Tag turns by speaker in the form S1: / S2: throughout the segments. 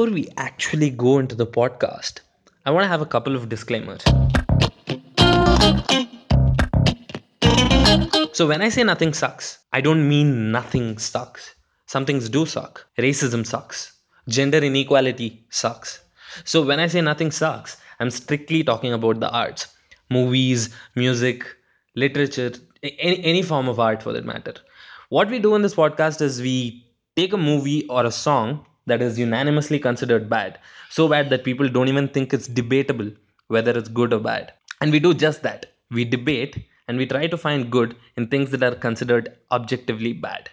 S1: before we actually go into the podcast, I want to have a couple of disclaimers. So, when I say nothing sucks, I don't mean nothing sucks. Some things do suck. Racism sucks. Gender inequality sucks. So, when I say nothing sucks, I'm strictly talking about the arts movies, music, literature, any, any form of art for that matter. What we do in this podcast is we take a movie or a song that is unanimously considered bad, so bad that people don't even think it's debatable whether it's good or bad. And we do just that. We debate and we try to find good in things that are considered objectively bad.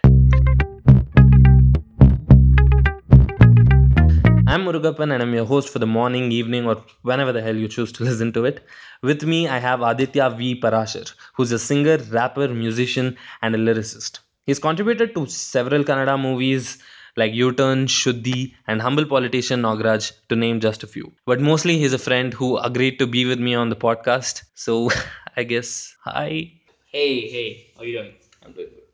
S1: I'm Murugappan and I'm your host for the morning, evening, or whenever the hell you choose to listen to it. With me, I have Aditya V. Parashar, who's a singer, rapper, musician, and a lyricist. He's contributed to several Kannada movies like U-Turn, Shuddhi, and Humble Politician Nograj, to name just a few. But mostly, he's a friend who agreed to be with me on the podcast. So, I guess, hi.
S2: Hey, hey, how you doing?
S1: I'm doing good.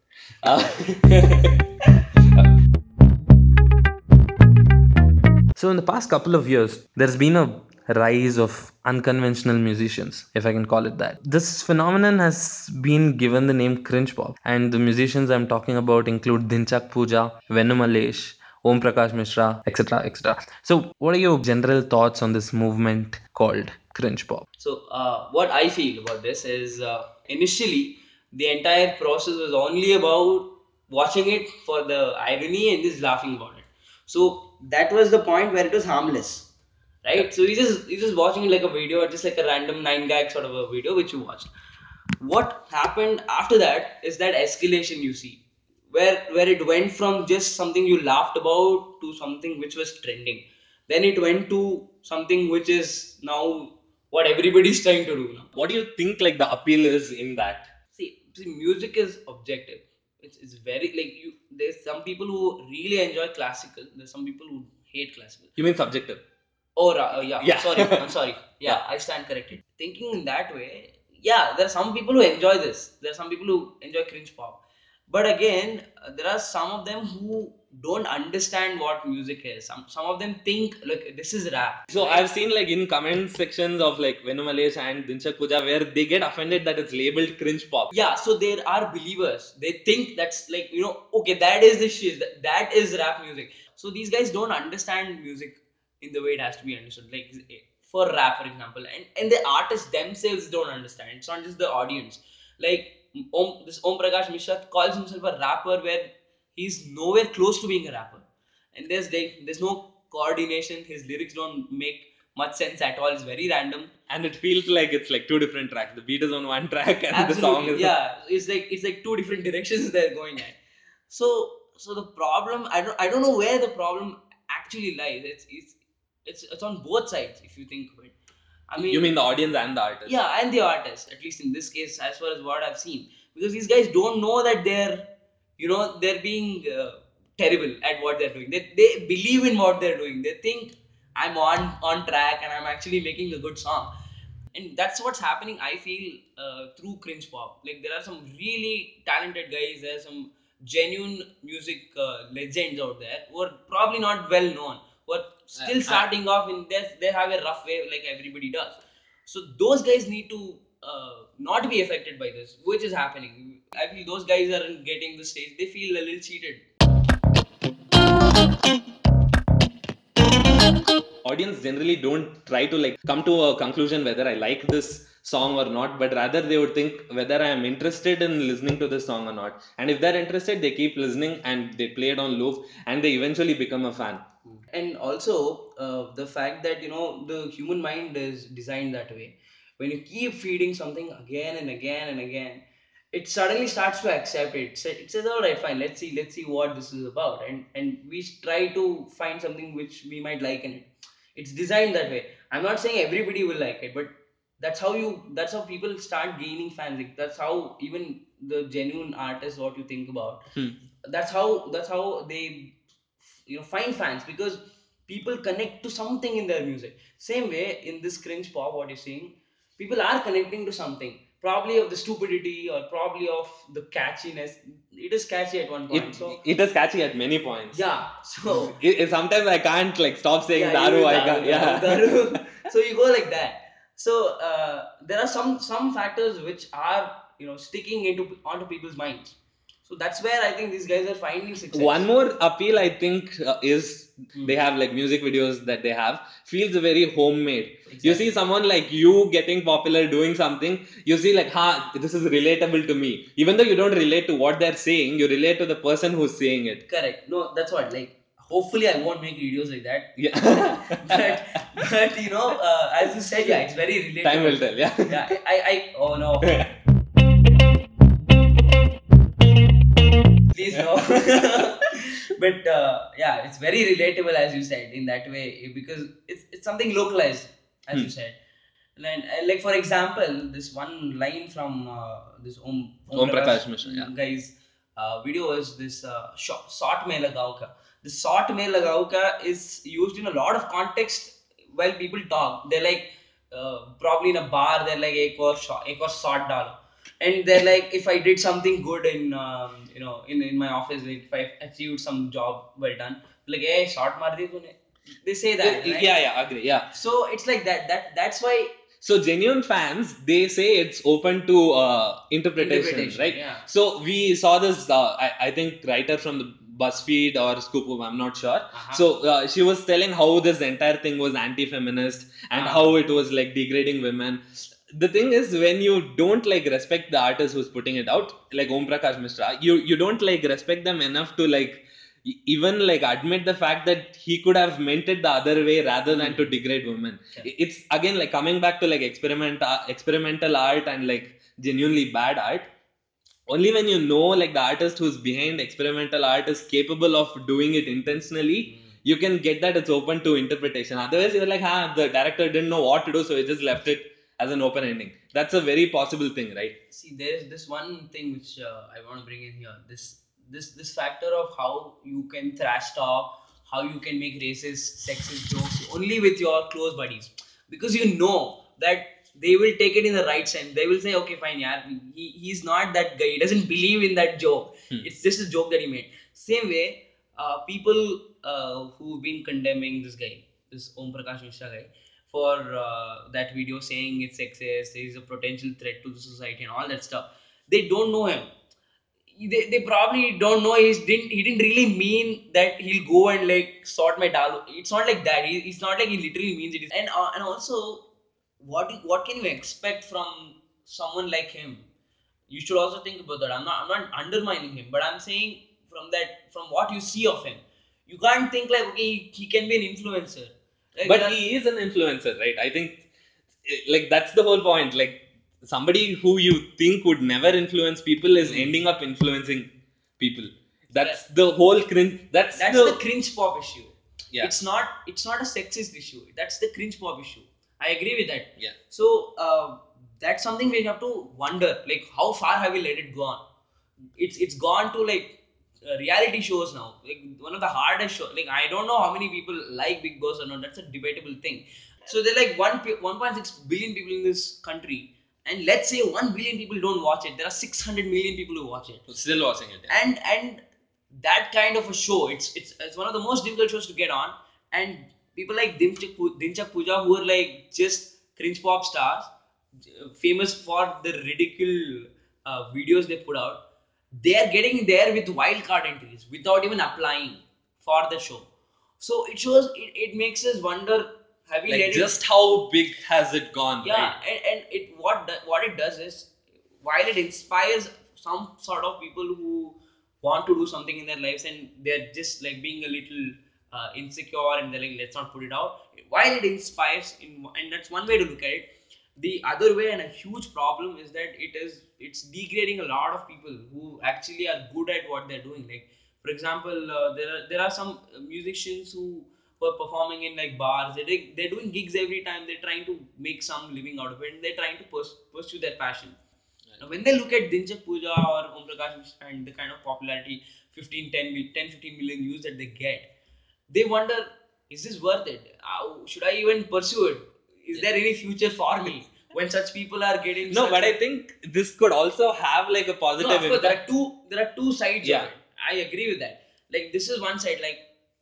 S1: Uh, so, in the past couple of years, there's been a rise of unconventional musicians, if I can call it that. This phenomenon has been given the name cringe pop, and the musicians I'm talking about include Dhinchak Pooja, Venu Malesh, Om Prakash Mishra, etc. etc. So, what are your general thoughts on this movement called cringe pop?
S2: So, uh, what I feel about this is uh, initially the entire process was only about watching it for the irony and just laughing about it. So, that was the point where it was harmless, right? So, you just you just watching like a video, or just like a random nine gag sort of a video which you watched. What happened after that is that escalation you see, where where it went from just something you laughed about to something which was trending. Then it went to something which is now what everybody's trying to do now.
S1: What do you think like the appeal is in that?
S2: See, see, music is objective. It's, it's very like you. There's some people who really enjoy classical. There's some people who hate classical.
S1: You mean subjective?
S2: Or uh, yeah,
S1: Yeah.
S2: sorry, I'm sorry. Yeah, I stand corrected. Thinking in that way, yeah, there are some people who enjoy this. There are some people who enjoy cringe pop. But again, uh, there are some of them who don't understand what music is. Some some of them think like this is rap.
S1: So I've seen like in comment sections of like Venu Malesh and Dhinchak Pooja where they get offended that it's labeled cringe pop.
S2: yeah so there are believers they think that's like you know okay that is the shit that, that is rap music so these guys don't understand music in the way it has to be understood. Like for rap for example and and the artists themselves don't understand. It's not just the audience. Like om this om prakash mishra calls himself a rapper where he's nowhere close to being a rapper. And there's like there's no coordination. His lyrics don't make much sense at all. It's very random.
S1: And it feels like it's like two different tracks. The beat is on one track and the song is
S2: yeah. It's like it's like two different directions they're going at. So so the problem i don't i don't know where the problem actually lies. It's it's it's, it's on both sides if you think of it. I mean
S1: you mean the audience and the artist?
S2: yeah and the artist at least in this case as far as what i've seen. Because these guys don't know that they're you know they're being uh, terrible at what they're doing. They, they believe in what they're doing. They think i'm on on track and i'm actually making a good song. And that's what's happening i feel uh, through cringe pop. Like there are some really talented guys there are some genuine music uh, legends out there who are probably not well known who are still starting off in they they have a rough way like everybody does so those guys need to uh, not be affected by this which is happening i feel those guys aren't getting the stage they feel a little cheated
S1: Audience generally don't try to like come to a conclusion whether I like this song or not, but rather they would think whether I am interested in listening to this song or not. And if they're interested, they keep listening and they play it on loop and they eventually become a fan.
S2: And also uh, the fact that you know the human mind is designed that way. When you keep feeding something again and again and again it suddenly starts to accept it. Sa- it says all right fine let's see let's see what this is about. And and we try to find something which we might like in it. It's designed that way. I'm not saying everybody will like it but that's how you that's how people start gaining fans. Like that's how even the genuine artists what you think about
S1: Hmm.
S2: that's how that's how they you know find fans because people connect to something in their music same way in this cringe pop what you're saying people are connecting to something probably of the stupidity or probably of the catchiness. It is catchy at one point.
S1: It,
S2: so
S1: it is catchy at many points.
S2: yeah, so
S1: It- it- sometimes I can't like stop saying
S2: yeah,
S1: daru. I can't. Yeah.
S2: daru, daru. so you go like that. So uh, there are some some factors which are you know sticking into onto people's minds. So that's where I think these guys are finding success.
S1: One more appeal I think uh, is
S2: Hmm.
S1: they have like music videos that they have feels very homemade. You see someone like you getting popular doing something, you see like, ha, this is relatable to me. Even though you don't relate to what they're saying, you relate to the person who's saying it.
S2: Correct. No, that's what. Like, hopefully, I won't make videos like that.
S1: Yeah.
S2: but, but you know, uh, as you said, yeah, it's very relatable.
S1: Time will tell. Yeah.
S2: Yeah, I, I, oh no, but uh, yeah, it's very relatable as you said in that way because it's it's something localized, as you
S1: Hmm.
S2: said. And, and like for example, this one line from uh, this Om,
S1: Om Prakash Mishra, yeah.
S2: guy's uh, video is this uh, short, sort mein lagao ka. The sort mein lagao ka is used in a lot of context while people talk. They're like uh, probably in a bar. They're like ek aur shot, ek aur sort dalo. And they're like, if I did something good in um, you know in, in my office, if I achieved some job well done, like hey, shot mar di tune. They say that. right?
S1: yeah, yeah, agree. Yeah.
S2: So it's like that. That that's why
S1: So genuine fans, they say it's open to uh, interpretation,
S2: interpretation,
S1: right?
S2: Yeah.
S1: So we saw this. Uh, I, I think writer from the BuzzFeed or Scoop, I'm not sure.
S2: Uh-huh.
S1: So uh, she was telling how this entire thing was anti-feminist and
S2: Ah.
S1: how it was like degrading women. The thing is, when you don't like respect the artist who's putting it out, like Om Prakash Mishra, you you don't like respect them enough to like even like admit the fact that he could have meant it the other way rather than to degrade women.
S2: Yeah.
S1: It's again like coming back to like experiment uh, experimental art and like genuinely bad art only when you know like the artist who's behind experimental art is capable of doing it intentionally you can get that it's open to interpretation otherwise you're like ah the director didn't know what to do so he just left it as an open ending. That's a very possible thing right?
S2: See there's this one thing which uh, i want to bring in here. This this this factor of how you can trash talk how you can make racist sexist jokes only with your close buddies. Because you know that they will take it in the right sense. They will say okay fine yeah he, he's not that guy. He doesn't believe in that joke.
S1: Hmm.
S2: it's just a joke that he made. Same way uh, people uh, who've been condemning this guy this om prakash mishra guy for uh, that video saying it's sexist, he's a potential threat to the society and all that stuff. They don't know him. They, they probably don't know he didn't he didn't really mean that he'll go and like sort my dal. It's not like that. He, it's not like he literally means it. And uh, and also, what what can you expect from someone like him? You should also think about that. I'm not I'm not undermining him, but I'm saying from that from what you see of him, you can't think like okay he, he can be an influencer.
S1: But he is an influencer right? I think eh, like that's the whole point. Like somebody who you think would never influence people is
S2: Hmm.
S1: ending up influencing people. That's the whole cringe that's,
S2: that's
S1: the,
S2: the cringe pop issue.
S1: Yeah.
S2: It's not it's not a sexist issue. That's the cringe pop issue. I agree with that.
S1: Yeah.
S2: so uh, that's something we have to wonder like how far have we let it go on? It's it's gone to like reality shows now. Like one of the hardest shows like i don't know how many people like Bigg Boss or not. That's a debatable thing. So they're like one 1.6 billion people in this country. And let's say 1 billion people don't watch it. There are 600 million people who watch it.
S1: Still watching it yeah.
S2: and and that kind of a show it's it's, it's one of the most difficult shows to get on. And people like Dimchak, Pu- Dhinchak Pooja who are like just cringe pop stars uh, famous for the ridicule uh, videos they put out they are getting there with wild card entries without even applying for the show so it shows it, it makes us wonder have we
S1: like
S2: let it
S1: just how big has it gone
S2: yeah
S1: right?
S2: and, and it what do, what it does is while it inspires some sort of people who want to do something in their lives and they're just like being a little uh, insecure and they're like let's not put it out while it inspires in and that's one way to look at it the other way and a huge problem is that it is it's degrading a lot of people who actually are good at what they're doing. Like for example uh, there are there are some musicians who were performing in like bars. They're, they're doing gigs every time. They're trying to make some living out of it and they're trying to pers- pursue their passion. Now, when they look at Dhinchak Pooja or Om Prakash and the kind of popularity 15 10 mil- 10 15 million views that they get they wonder is this worth it? How- should i even pursue it is there any future for me when such people are getting
S1: no but i think this could also have like a
S2: no,
S1: positive
S2: of course, there are two there are two sides
S1: Yeah.
S2: I agree with that. Like this is one side, like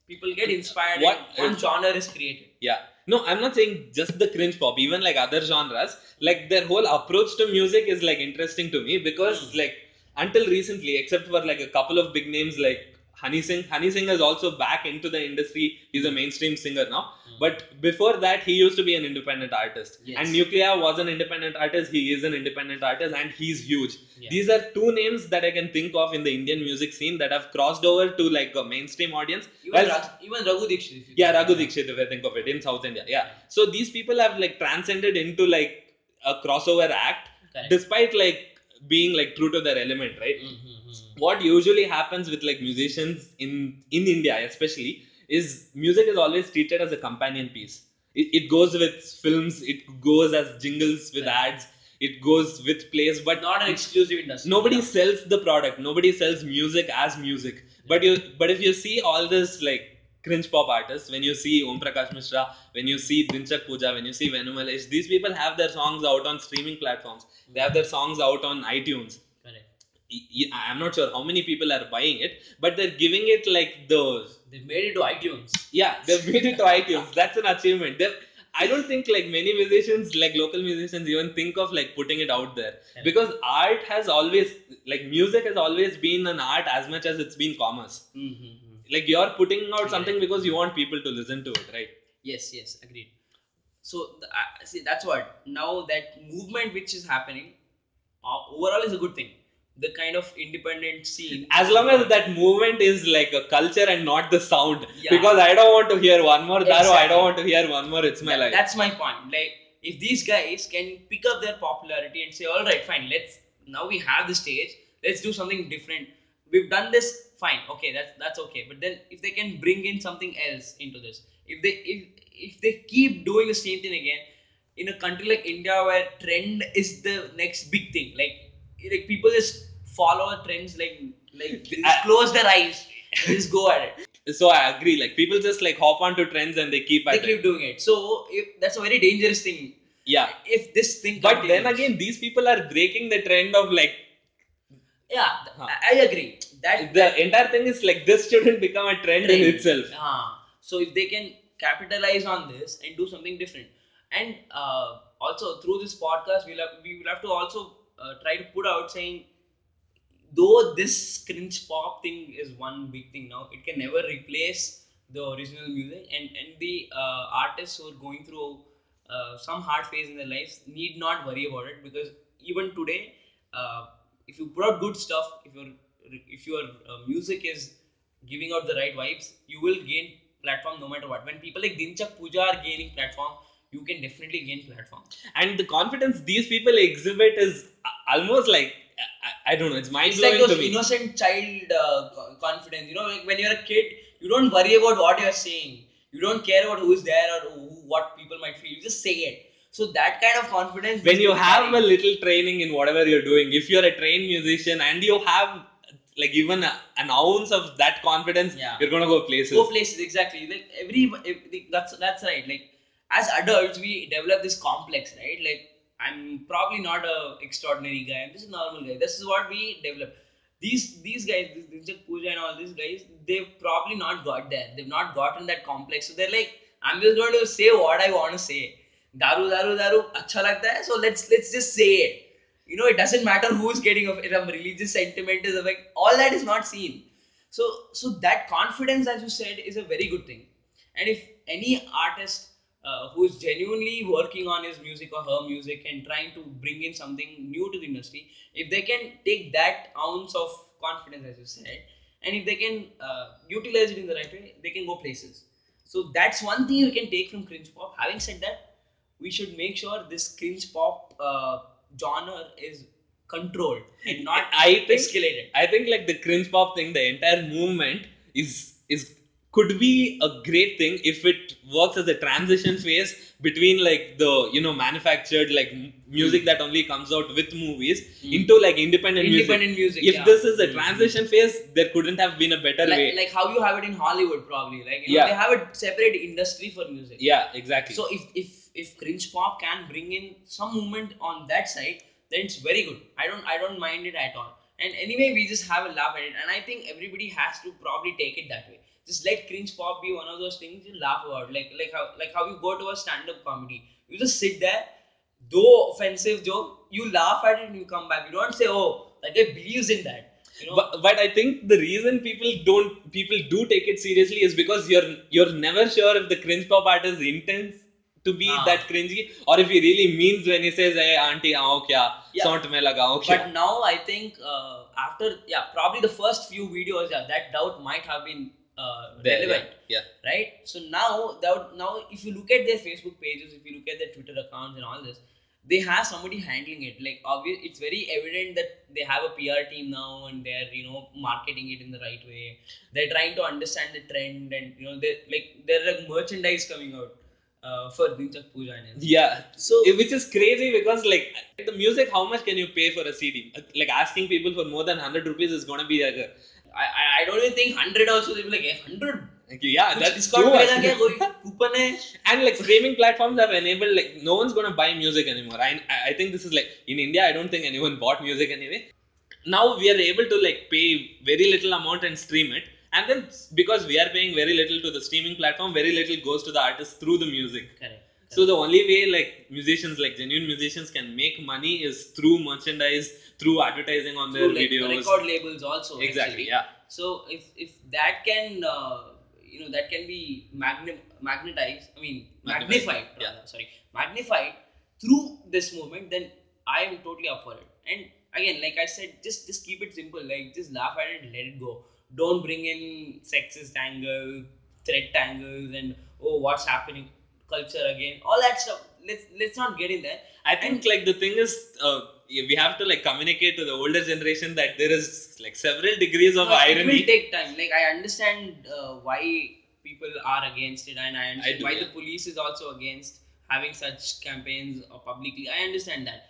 S2: people get inspired
S1: What-
S2: and one genre is created.
S1: Yeah. No, I'm not saying just the cringe pop, even like other genres. Like their whole approach to music is like interesting to me because
S2: Hmm.
S1: like until recently, except for like a couple of big names like Honey Singh, Honey Singh is also back into the industry. He's a mainstream singer now. Hmm. But before that, he used to be an independent artist.
S2: Yes.
S1: And Nucleya was an independent artist. He is an independent artist and he's huge.
S2: Yeah.
S1: These are two names that I can think of in the Indian music scene that have crossed over to like a mainstream audience.
S2: Even, Rag, even Raghu Dixit.
S1: yeah, Raghu
S2: about it.
S1: Dixit, if I think of it, in South India. Yeah. So these people have like transcended into like a crossover act
S2: Correct.
S1: despite like being like true to their element, right?
S2: Mhm, mhm.
S1: What usually happens with like musicians in in India, especially, is music is always treated as a companion piece. It, it goes with films, it goes as jingles with
S2: Right.
S1: ads, it goes with plays, but
S2: not an exclusive industry.
S1: nobody
S2: Yeah.
S1: sells the product nobody sells music as music but you but if you see all this like cringe pop artists when you see om prakash mishra when you see Dhinchak Pooja when you see venumalesh these people have their songs out on streaming platforms they have their songs out on itunes
S2: Correct.
S1: I'm not sure how many people are buying it but they're giving it like those
S2: They've made it to iTunes.
S1: yeah they've made it to itunes that's an achievement They're, i don't think like many musicians like local musicians even think of like putting it out there
S2: Correct.
S1: because art has always like music has always been an art as much as it's been commerce
S2: Mm-hmm.
S1: Like you're putting out something because you want people to listen to it right
S2: Yes, yes, agreed. So the, uh, see, that's what now that movement which is happening, uh, overall is a good thing. The kind of independent scene.
S1: as long as that movement is like a culture and not the sound
S2: Yeah.
S1: because i don't want to hear one more daru i don't want to hear one more it's my
S2: That-
S1: life
S2: That's my point. Like, if these guys can pick up their popularity and say, "All right, fine, let's now we have the stage. Let's do something different. We've done this, fine, okay, that's that's okay. But then, if they can bring in something else into this, if they if if they keep doing the same thing again, in a country like India where trend is the next big thing, like like people just follow trends, like like just close their eyes, and just go at it.
S1: so i agree like people just like hop onto trends and they keep
S2: They keep
S1: it
S2: doing it. So if, that's a very dangerous thing
S1: yeah
S2: if this thing
S1: but then again these people are breaking the trend of like
S2: yeah
S1: Huh.
S2: I, agree. That
S1: the entire thing is like this shouldn't become a trend, in itself.
S2: Ah, so if they can capitalize on this and do something different. And uh, also through this podcast we'll have, we will have to also uh, try to put out saying though this cringe pop thing is one big thing now it can never replace the original music and and the uh, artists who are going through uh, some hard phase in their lives need not worry about it because even today uh, if you put out good stuff if your if your uh, music is giving out the right vibes you will gain platform no matter what. When people like Dhinchak Pooja are gaining platform you can definitely gain platform.
S1: And the confidence these people exhibit is almost like I, I don't know it's mind
S2: it's like those
S1: to me.
S2: innocent child uh, confidence you know like when you're a kid you don't worry about what you're saying. You don't care about who's there or who, what people might feel. You just say it so that kind of confidence
S1: when you have a little training in whatever you're doing if you're a trained musician and you have like even a, an ounce of that confidence
S2: Yeah.
S1: you're gonna go places.
S2: Go places exactly. Like every, every that's that's right. Like as adults we develop this complex right? Like i'm probably not a extraordinary guy. I'm just a normal guy. This is what we develop. These these guys this Dinchak Pooja and all these guys they've probably not got there. They've not gotten that complex. So they're like i'm just going to say what i want to say daru daru daru acha lagta hai so let's let's just say it. You know it doesn't matter who's getting it. I'm religious sentiment is like all that is not seen. So so that confidence as you said is a very good thing. And if any artist uh, who is genuinely working on his music or her music and trying to bring in something new to the industry if they can take that ounce of confidence as you said and if they can uh, utilize it in the right way they can go places. So that's one thing you can take from cringe pop. Having said that we should make sure this cringe pop uh, genre is controlled and not
S1: I think
S2: escalated
S1: I think like the cringe pop thing, the entire movement is is could be a great thing if it works as a transition phase between like the you know manufactured like m- music that only comes out with movies
S2: Mm.
S1: into like independent,
S2: independent music,
S1: music. If
S2: yeah.
S1: this is a
S2: Mm.
S1: transition phase, there couldn't have been a better
S2: like,
S1: way.
S2: like how you have it in Hollywood, probably. Like you know,
S1: Yeah.
S2: they have a separate industry for music.
S1: yeah, exactly.
S2: So if if if cringe pop can bring in some movement on that side, then it's very good. I don't I don't mind it at all. And anyway, we just have a laugh at it, and I think everybody has to probably take it that way. Just let cringe pop be one of those things you laugh about, like like how like how you go to a stand up comedy. You just sit there though offensive joke, you laugh at it and you come back. You don't say, "Oh, that guy believes in that." You know,
S1: but, but I think the reason people don't people do take it seriously is because you're you're never sure if the cringe pop art is intends to be that cringy or if he really means when he says hey auntie aao kya
S2: Yeah.
S1: saunt mein lagao kya
S2: but now I think uh, after yeah, probably the first few videos, yeah, that doubt might have been uh,
S1: There,
S2: relevant.
S1: yeah,
S2: right? So now, that now if you look at their Facebook pages, if you look at their Twitter accounts and all this, they have somebody handling it. Like obvious, it's very evident that they have a PR team now and they're you know marketing it in the right way. They're trying to understand the trend and you know they like there are like merchandise coming out uh, for doing puja.
S1: Yeah.
S2: So
S1: which is crazy because like the music, how much can you pay for a CD? Like asking people for more than hundred rupees is gonna be like a,
S2: I, I don't even think hundred also they'll be like eh,
S1: hundred. Yeah, that's
S2: so coupon
S1: and like streaming platforms have enabled like no one's gonna buy music anymore. I I think this is like in India I don't think anyone bought music anyway. Now we are able to like pay very little amount and stream it and then because we are paying very little to the streaming platform very little goes to the artist through the music.
S2: Correct
S1: so the only way like musicians like genuine musicians can make money is through merchandise through advertising on their
S2: through like
S1: videos.
S2: record labels also
S1: exactly
S2: actually.
S1: yeah.
S2: So if if that can uh, you know that can be magni- magnetized i mean
S1: Magnified,
S2: magnified
S1: yeah.
S2: rather, sorry magnified through this movement then i am totally up for it. And again like i said just just keep it simple like just laugh at it let it go don't bring in sexist angle threat angles and oh what's happening culture again all that stuff let's let's not get in there
S1: I think like the thing is, uh, we have to like communicate to the older generation that there is like several degrees of
S2: No, It
S1: irony.
S2: will take time. Like I understand uh, why people are against it, and I understand
S1: do,
S2: why
S1: yeah.
S2: the police is also against having such campaigns uh, publicly. I understand that.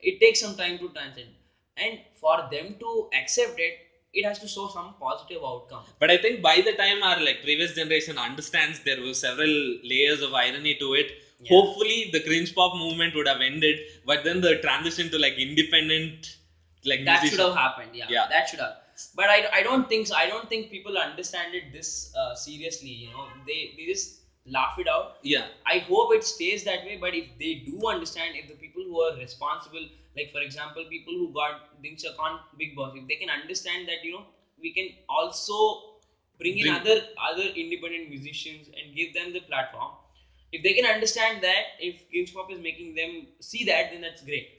S2: It takes some time to transcend, and for them to accept it, it has to show some positive outcome.
S1: But I think by the time our like previous generation understands there were several layers of irony to it,
S2: Yeah.
S1: hopefully the cringe pop movement would have ended. But then the transition to like independent like
S2: that should have happened yeah,
S1: Yeah.
S2: that should have but I, I don't think so i don't think people understand it this uh, seriously you know they they just laugh it out
S1: Yeah,
S2: I hope it stays that way. But if they do understand, if the people who are responsible, like for example, people who got Dhinchak on Bigg Boss, if they can understand that, you know, we can also bring in
S1: Bring-
S2: other other independent musicians and give them the platform. If they can understand that, if Cringe Pop is making them see that, then that's great.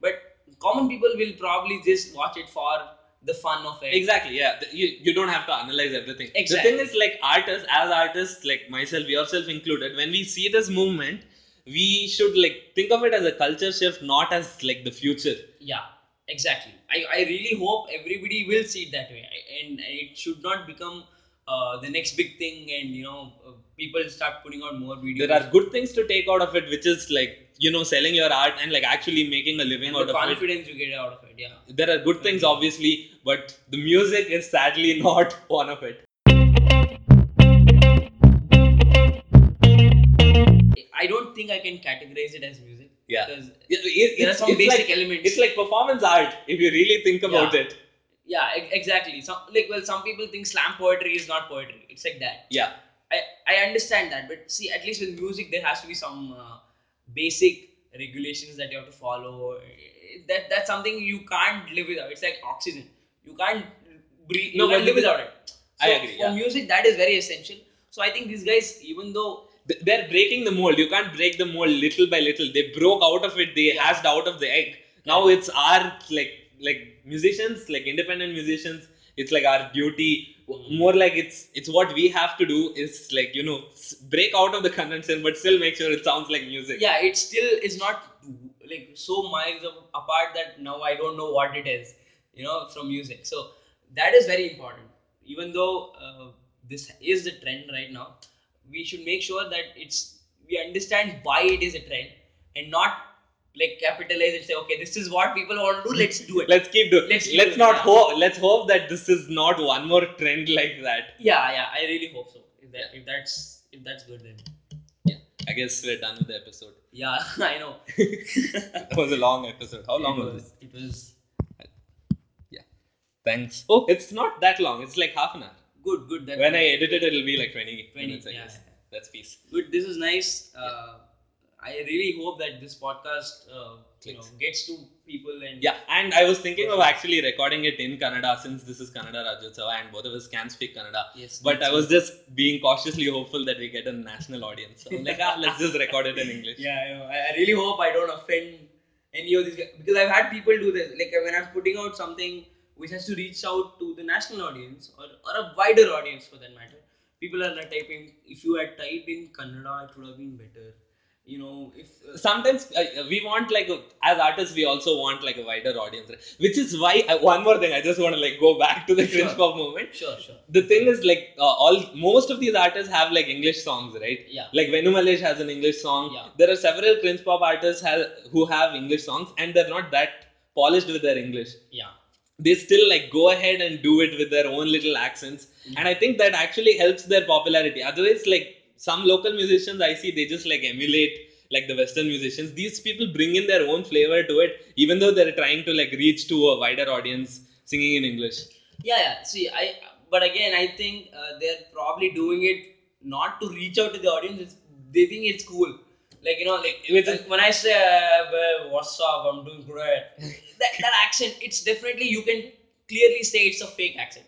S2: But common people will probably just watch it for the fun of it.
S1: exactly. Yeah, you, you don't have to analyze everything. The
S2: Exactly.
S1: thing is, like artists, as artists, like myself, yourself included, when we see this movement, we should like think of it as a culture shift, not as like the future.
S2: Yeah, exactly. I, I really hope everybody will see it that way, I- and it should not become uh, the next big thing, and you know, uh, people start putting out more videos.
S1: There are good things to take out of it, which is like you know selling your art and like actually making a living
S2: and
S1: out
S2: the
S1: of it.
S2: confidence you get out of it. Yeah,
S1: There are good things, obviously, but the music is sadly not one of it.
S2: Think I can categorize it as music.
S1: Yeah.
S2: because
S1: it-
S2: there are some basic
S1: like,
S2: elements.
S1: It's like performance art if you really think about
S2: Yeah.
S1: it.
S2: yeah, exactly. Some like well, some people think slam poetry is not poetry. It's like that.
S1: Yeah.
S2: I, I understand that, but see, at least with music, there has to be some uh, basic regulations that you have to follow. That that's something you can't live without. It's like oxygen. You can't breathe.
S1: No,
S2: you can't live without it.
S1: I
S2: So
S1: agree,
S2: For
S1: yeah.
S2: music, that is very essential. So I think these guys, even though
S1: Th- They're breaking the mold. You can't break the mold little by little. They broke out of it. They hatched out of the egg. Now it's our like like musicians, like independent musicians. It's like our duty. More like it's it's what we have to do is like you know break out of the convention, but still make sure it sounds like music.
S2: yeah, it still is not like so miles apart that now I don't know what it is, you know, from music. So that is very important. Even though uh, this is the trend right now, we should make sure that it's we understand why it is a trend and not like capitalize and say, okay, this is what people want to do. Let's do it.
S1: Let's keep doing.
S2: Let's
S1: Let's,
S2: doing
S1: not
S2: it,
S1: hope. Let's hope that this is not one more trend like that.
S2: yeah, yeah, I really hope so. If that if that's if that's good then. Yeah.
S1: I guess we're done with the episode.
S2: Yeah, I know.
S1: That was a long episode. How long
S2: it
S1: was
S2: was,
S1: it?
S2: it was
S1: Yeah. Thanks. Oh, it's not that long. It's like half an hour.
S2: Good, good. That
S1: When I edit it, it'll be like 20,
S2: 20,
S1: minutes, I
S2: yeah,
S1: guess. That's peace.
S2: good. This is nice. Uh, I really hope that this podcast, uh, you know, gets to people and
S1: Yeah, and I was thinking of actually recording it in Kannada since this is Kannada Rajyotsava and both of us can speak Kannada.
S2: Yes,
S1: But I was just being cautiously hopeful that we get a national audience. So I'm like, ah, let's just record it in English.
S2: Yeah, know. I I really hope I don't offend any of these guys because I've had people do this. Like when I'm putting out something which has to reach out to the national audience or, or a wider audience for that matter, people are like typing. If you had typed in Kannada, it would have been better. You know, if uh,
S1: Sometimes uh, we want like a, as artists we also want like a wider audience, right? which is why I, one more thing I just want to like go back to the cringe
S2: Sure.
S1: pop moment.
S2: sure, sure,
S1: The thing is like uh, all most of these artists have like English songs, right?
S2: yeah,
S1: Like Venu Malesh has an English song.
S2: Yeah.
S1: There are several cringe pop artists have, who have English songs and they're not that polished with their English.
S2: yeah,
S1: They still like go ahead and do it with their own little accents.
S2: Mhm.
S1: And I think that actually helps their popularity. Otherwise, like some local musicians I see, they just like emulate like the Western musicians. These people bring in their own flavor to it, even though they're trying to like reach to a wider audience singing in English.
S2: yeah, yeah. See, I but again, I think uh, they're probably doing it not to reach out to the audience. It's, they think it's cool. Like you know, like Like, when I say uh, well, what's up i'm doing great that, that accent it's definitely you can clearly say it's a fake accent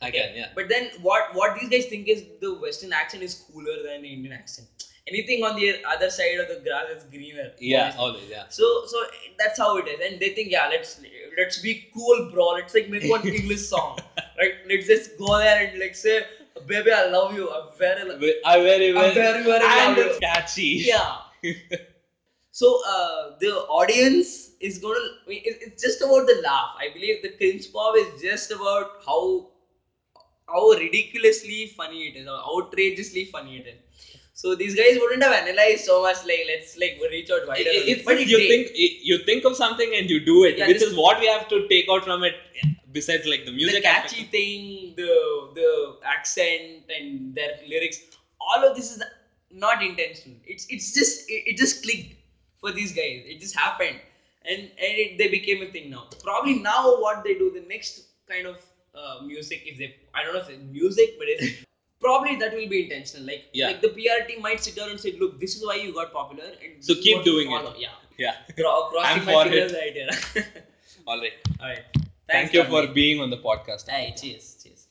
S1: Again, yeah.
S2: but then what what these guys think is the western accent is cooler than the indian accent anything on the other side of the grass is greener
S1: Yeah,
S2: honestly.
S1: always, yeah.
S2: so so that's how it is and they think yeah let's let's be cool bro let's like make one english song right let's just go there and like say baby i love you i'm very
S1: I very well.
S2: I'm very very
S1: and catchy.
S2: yeah so uh, the audience is going to it- it's just about the laugh i believe the cringe pop is just about how how ridiculously funny it is or outrageously funny it is so these guys wouldn't have analyzed so much like let's like reach out wider
S1: It- it's
S2: but
S1: just you
S2: did.
S1: think you think of something and you do it,
S2: Yeah,
S1: which
S2: this-
S1: is what we have to take out from it. Besides, like the music.
S2: the catchy
S1: aspect.
S2: thing the the accent and their lyrics all of this is not intentional it's it's just it, it just clicked for these guys it just happened and and it, they became a thing now probably now what they do the next kind of uh, music if they i don't know if it's music but it's probably that will be intentional like
S1: Yeah.
S2: like the pr team might sit down and say look this is why you got popular and
S1: So keep doing it.
S2: yeah
S1: Yeah.
S2: Cro- crossing
S1: I'm
S2: my
S1: for
S2: fingers right here
S1: All right.
S2: all right
S1: Thank
S2: Thanks,
S1: you for
S2: Tanvi.
S1: being on the podcast.
S2: hey cheers cheers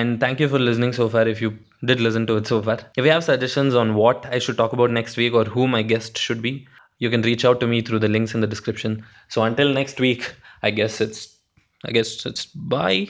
S1: And thank you for listening so far. If you did listen to it so far, if you have suggestions on what I should talk about next week or who my guest should be, you can reach out to me through the links in the description. So until next week, I guess it's, I guess it's bye.